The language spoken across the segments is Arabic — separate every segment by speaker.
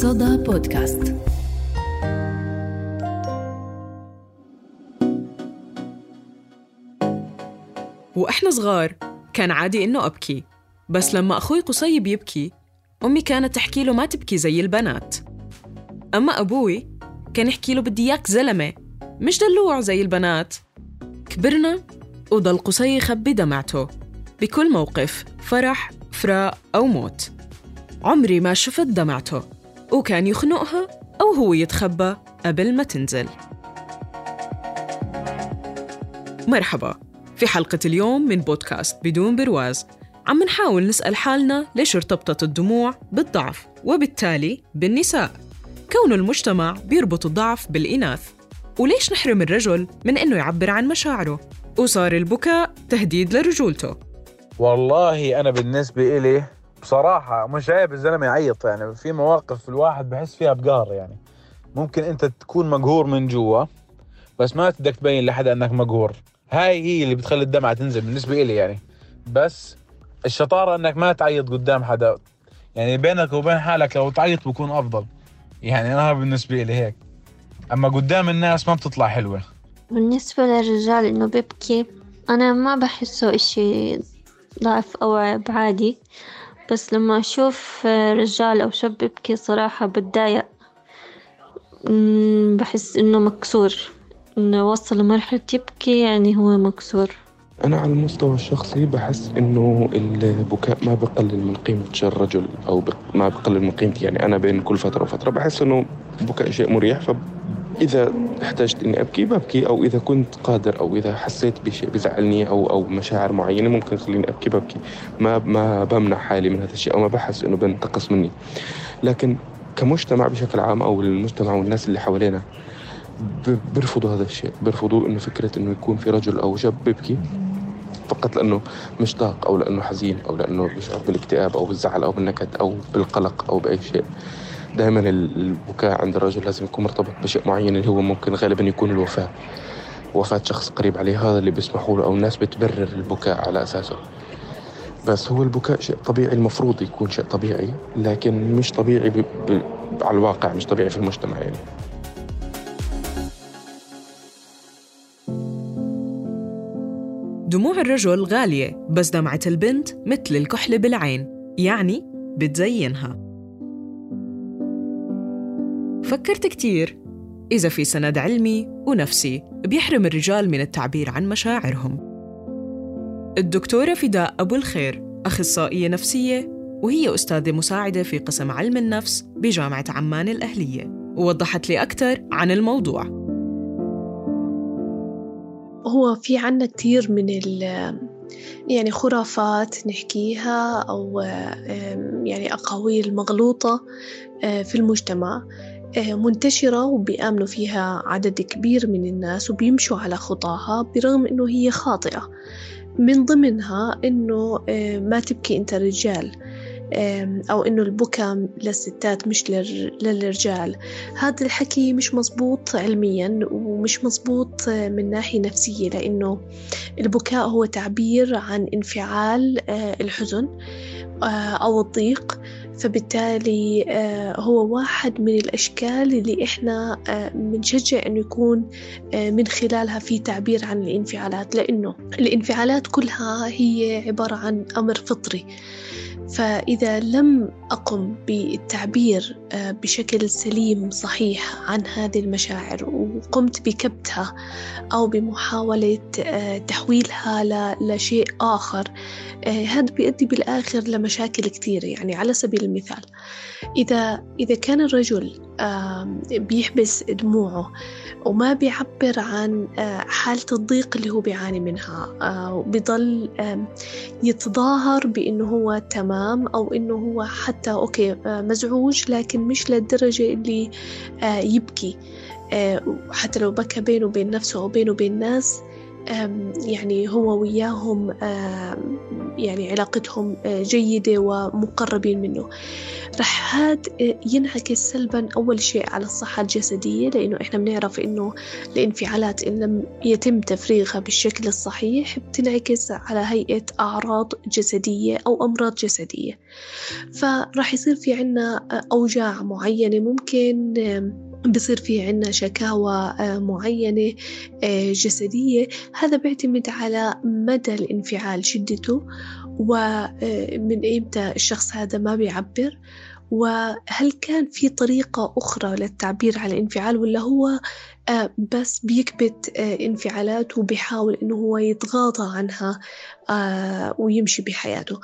Speaker 1: صدى بودكاست. وإحنا صغار كان عادي إنه أبكي بس لما أخوي قصي بيبكي أمي كانت تحكي له ما تبكي زي البنات. أما أبوي كان يحكي له بدي إياك زلمة مش دلوع زي البنات. كبرنا وضل قصي يخبي دمعته بكل موقف فرح فراق أو موت. عمري ما شفت دمعته. وكان يخنقها أو هو يتخبى قبل ما تنزل. مرحبا في حلقة اليوم من بودكاست بدون برواز. عم نحاول نسأل حالنا ليش ارتبطت الدموع بالضعف وبالتالي بالنساء. كون المجتمع بيربط الضعف بالإناث. وليش نحرم الرجل من إنه يعبر عن مشاعره؟ وصار البكاء تهديد لرجولته.
Speaker 2: والله أنا بالنسبة إلي بصراحة مش عيب الزلمة يعيط يعني في مواقف الواحد بحس فيها بقهر يعني. ممكن أنت تكون مقهور من جوا بس ما بدك تبين لحدا أنك مقهور. هاي هي اللي بتخلي الدمعة تنزل بالنسبة إلي يعني. بس الشطارة أنك ما تعيط قدام حدا. يعني بينك وبين حالك لو تعيط بكون أفضل. يعني أنا بالنسبة لي هيك. أما قدام الناس ما بتطلع حلوة.
Speaker 3: بالنسبة للرجال إنه بيبكي أنا ما بحسه إشي ضعف أو عيب عادي. بس لما أشوف رجال أو شاب يبكي صراحة بتضايق. بحس إنه مكسور. إنه وصل لمرحلة يبكي يعني هو مكسور.
Speaker 4: أنا على المستوى الشخصي بحس إنه البكاء ما بقلل من قيمة الرجل أو ما بقلل من قيمتي. يعني أنا بين كل فترة وفترة بحس إنه البكاء شيء مريح فإذا احتجت إني أبكي ببكي. أو إذا كنت قادر أو إذا حسيت بشيء بزعلني أو أو مشاعر معينة ممكن يخليني أبكي ببكي. ما ما بمنع حالي من هذا الشيء أو ما بحس إنه بنتقص مني. لكن كمجتمع بشكل عام أو المجتمع والناس اللي حوالينا بيرفضوا هذا الشيء. بيرفضوا إنه فكرة إنه يكون في رجل أو شاب بيبكي فقط لأنه مشتاق أو لأنه حزين أو لأنه بيشعر بالإكتئاب أو بالزعل أو بالنكد أو بالقلق أو بأي شيء. دائما البكاء عند الرجل لازم يكون مرتبط بشيء معين اللي هو ممكن غالبا يكون الوفاة. وفاة شخص قريب عليه هذا اللي بيسمحوا له أو الناس بتبرر البكاء على أساسه. بس هو البكاء شيء طبيعي المفروض يكون شيء طبيعي لكن مش طبيعي. على الواقع مش طبيعي في المجتمع يعني.
Speaker 1: دموع الرجل غالية بس دمعة البنت مثل الكحل بالعين يعني بتزينها. فكرت كتير. إذا في سند علمي ونفسي بيحرم الرجال من التعبير عن مشاعرهم. الدكتورة فداء أبو الخير أخصائية نفسية وهي أستاذة مساعدة في قسم علم النفس بجامعة عمان الأهلية. ووضحت لي أكثر عن الموضوع.
Speaker 5: هو في عنا كتير من ال يعني خرافات نحكيها أو يعني أقاويل مغلوطة آه، في المجتمع. منتشرة وبيآمنوا فيها عدد كبير من الناس وبيمشوا على خطاها برغم إنه هي خاطئة. من ضمنها إنه آه، ما تبكي أنت رجال آم، أو إنه البكا للستات مش للر- للرجال. هذا الحكي مش مزبوط علميا ومش مزبوط آه، من ناحية نفسية لأنه البكاء هو تعبير عن انفعال آه، الحزن آه، أو الضيق. فبالتالي آه، هو واحد من الأشكال اللي إحنا آه، بنشجع إنه يكون آه، من خلالها في تعبير عن الانفعالات لأنه الانفعالات كلها هي عبارة عن أمر فطري. فإذا لم أقم بالتعبير آه، بشكل سليم صحيح عن هذه المشاعر وقمت بكبتها أو بمحاولة آه، تحويلها لشيء آخر آه، هذا بيؤدي بالآخر لمشاكل كثيرة يعني على سبيل المثال. إذا إذا كان الرجل بيحبس دموعه وما بيعبر عن آه، حالة الضيق اللي هو بيعاني منها آه، وبيضل يتظاهر بإنه هو تمام أو إنه هو حتى أوكي آه، مزعوج لكن مش للدرجة اللي يبكي. وحتى لو بكى بينه وبين نفسه أو بينه وبين ناس يعني هو وياهم يعني علاقتهم آه، جيدة ومقربين منه. رح هاد آه، ينعكس سلبا أول شيء على الصحة الجسدية لأنه إحنا بنعرف إنه الانفعالات إن لم يتم تفريغها بالشكل الصحيح بتنعكس على هيئة أعراض جسدية أو أمراض جسدية. فراح يصير في عنا أوجاع معينة ممكن بصير في عنا شكاوى آه، معينة آه، جسدية. هذا بيعتمد على مدى الانفعال شدته ومن آه، إمتى الشخص هذا ما بيعبر. وهل كان في طريقة أخرى للتعبير عن الانفعال ولا هو آه، بس بيكبت آه، انفعالات وبيحاول إنه هو يتغاضى عنها آه، ويمشي بحياته؟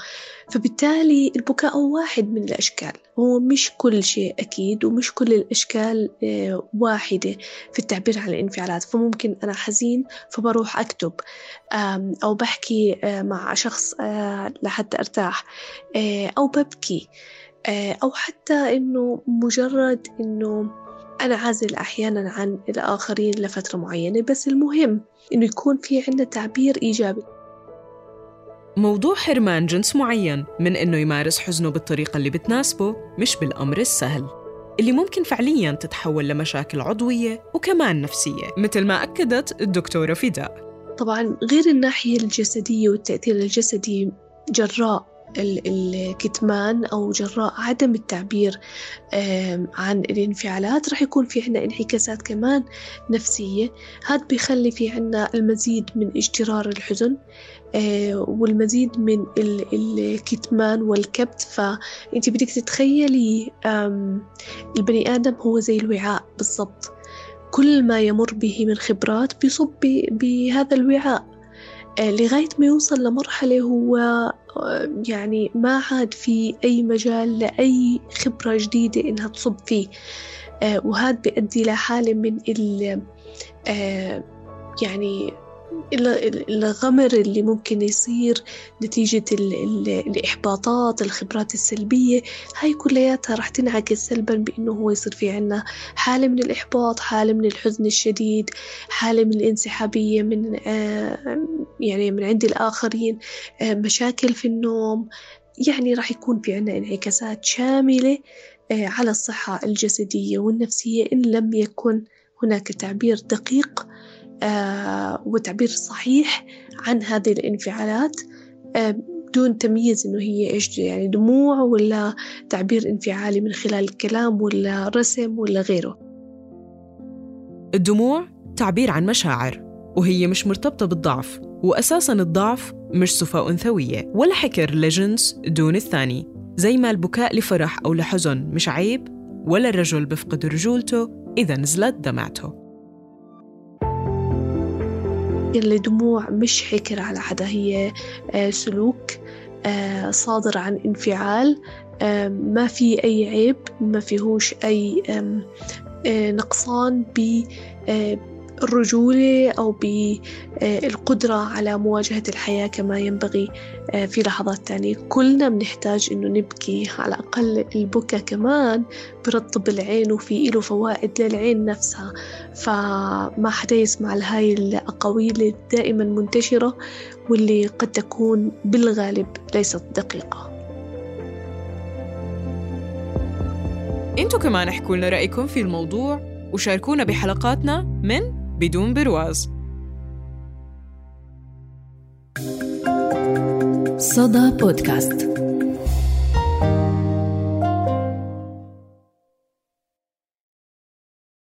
Speaker 5: فبالتالي البكاء هو واحد من الأشكال. هو مش كل شيء أكيد ومش كل الأشكال واحدة في التعبير عن الانفعالات. فممكن أنا حزين فبروح أكتب أو بحكي مع شخص لحتى أرتاح أو ببكي. أو حتى إنه مجرد إنه أنا عازل أحيانا عن الآخرين لفترة معينة بس المهم إنه يكون في عندنا تعبير إيجابي.
Speaker 1: موضوع حرمان جنس معين من إنه يمارس حزنه بالطريقة اللي بتناسبه مش بالأمر السهل اللي ممكن فعلياً تتحول لمشاكل عضوية وكمان نفسية مثل ما أكدت الدكتورة فداء.
Speaker 5: طبعا غير الناحية الجسدية والتأثير الجسدي جراء. الكتمان أو جراء عدم التعبير عن الانفعالات راح يكون في عنا انعكاسات كمان نفسية. هذا بيخلي في عنا المزيد من اجترار الحزن آه، والمزيد من الكتمان والكبت. فأنت بدك تتخيلي البني آدم هو زي الوعاء بالضبط. كل ما يمر به من خبرات بيصب بهذا الوعاء. لغاية ما يوصل لمرحلة هو آه، يعني ما عاد في أي مجال لأي خبرة جديدة إنها تصب فيه. آه، وهذا بيؤدي لحالة من ال يعني الغمر اللي ممكن يصير نتيجة الإحباطات الخبرات السلبية. هاي كلياتها راح تنعكس سلبا بأنه هو يصير في عنا حالة من الإحباط حالة من الحزن الشديد حالة من الانسحابية من آه، يعني من عند الآخرين آه، مشاكل في النوم. يعني راح يكون في عنا انعكاسات شاملة آه، على الصحة الجسدية والنفسية إن لم يكن هناك تعبير دقيق وتعبير صحيح عن هذه الانفعالات. آه، بدون تمييز إنه هي إيش يعني دموع ولا تعبير انفعالي من خلال الكلام ولا رسم ولا غيره.
Speaker 1: الدموع تعبير عن مشاعر وهي مش مرتبطة بالضعف وأساساً الضعف مش صفة أنثوية ولا حكر لجنس دون الثاني زي ما البكاء لفرح أو لحزن مش عيب ولا الرجل بفقد رجولته إذا نزلت دمعته.
Speaker 5: الدموع مش حكر على حدا هي آه، سلوك آه، صادر عن انفعال آه، ما في أي عيب ما فيهوش أي نقصان الرجولة أو بالقدرة على مواجهة الحياة كما ينبغي آه، في لحظات تانية. كلنا بنحتاج إنه نبكي على الأقل البكا كمان برطب العين وفي إله فوائد للعين نفسها. فما حدا يسمع لهاي الأقاويل الدائما منتشرة واللي قد تكون بالغالب ليست دقيقة.
Speaker 1: أنتوا كمان احكوا لنا رأيكم في الموضوع وشاركونا بحلقاتنا من؟ بدون برواز صدى بودكاست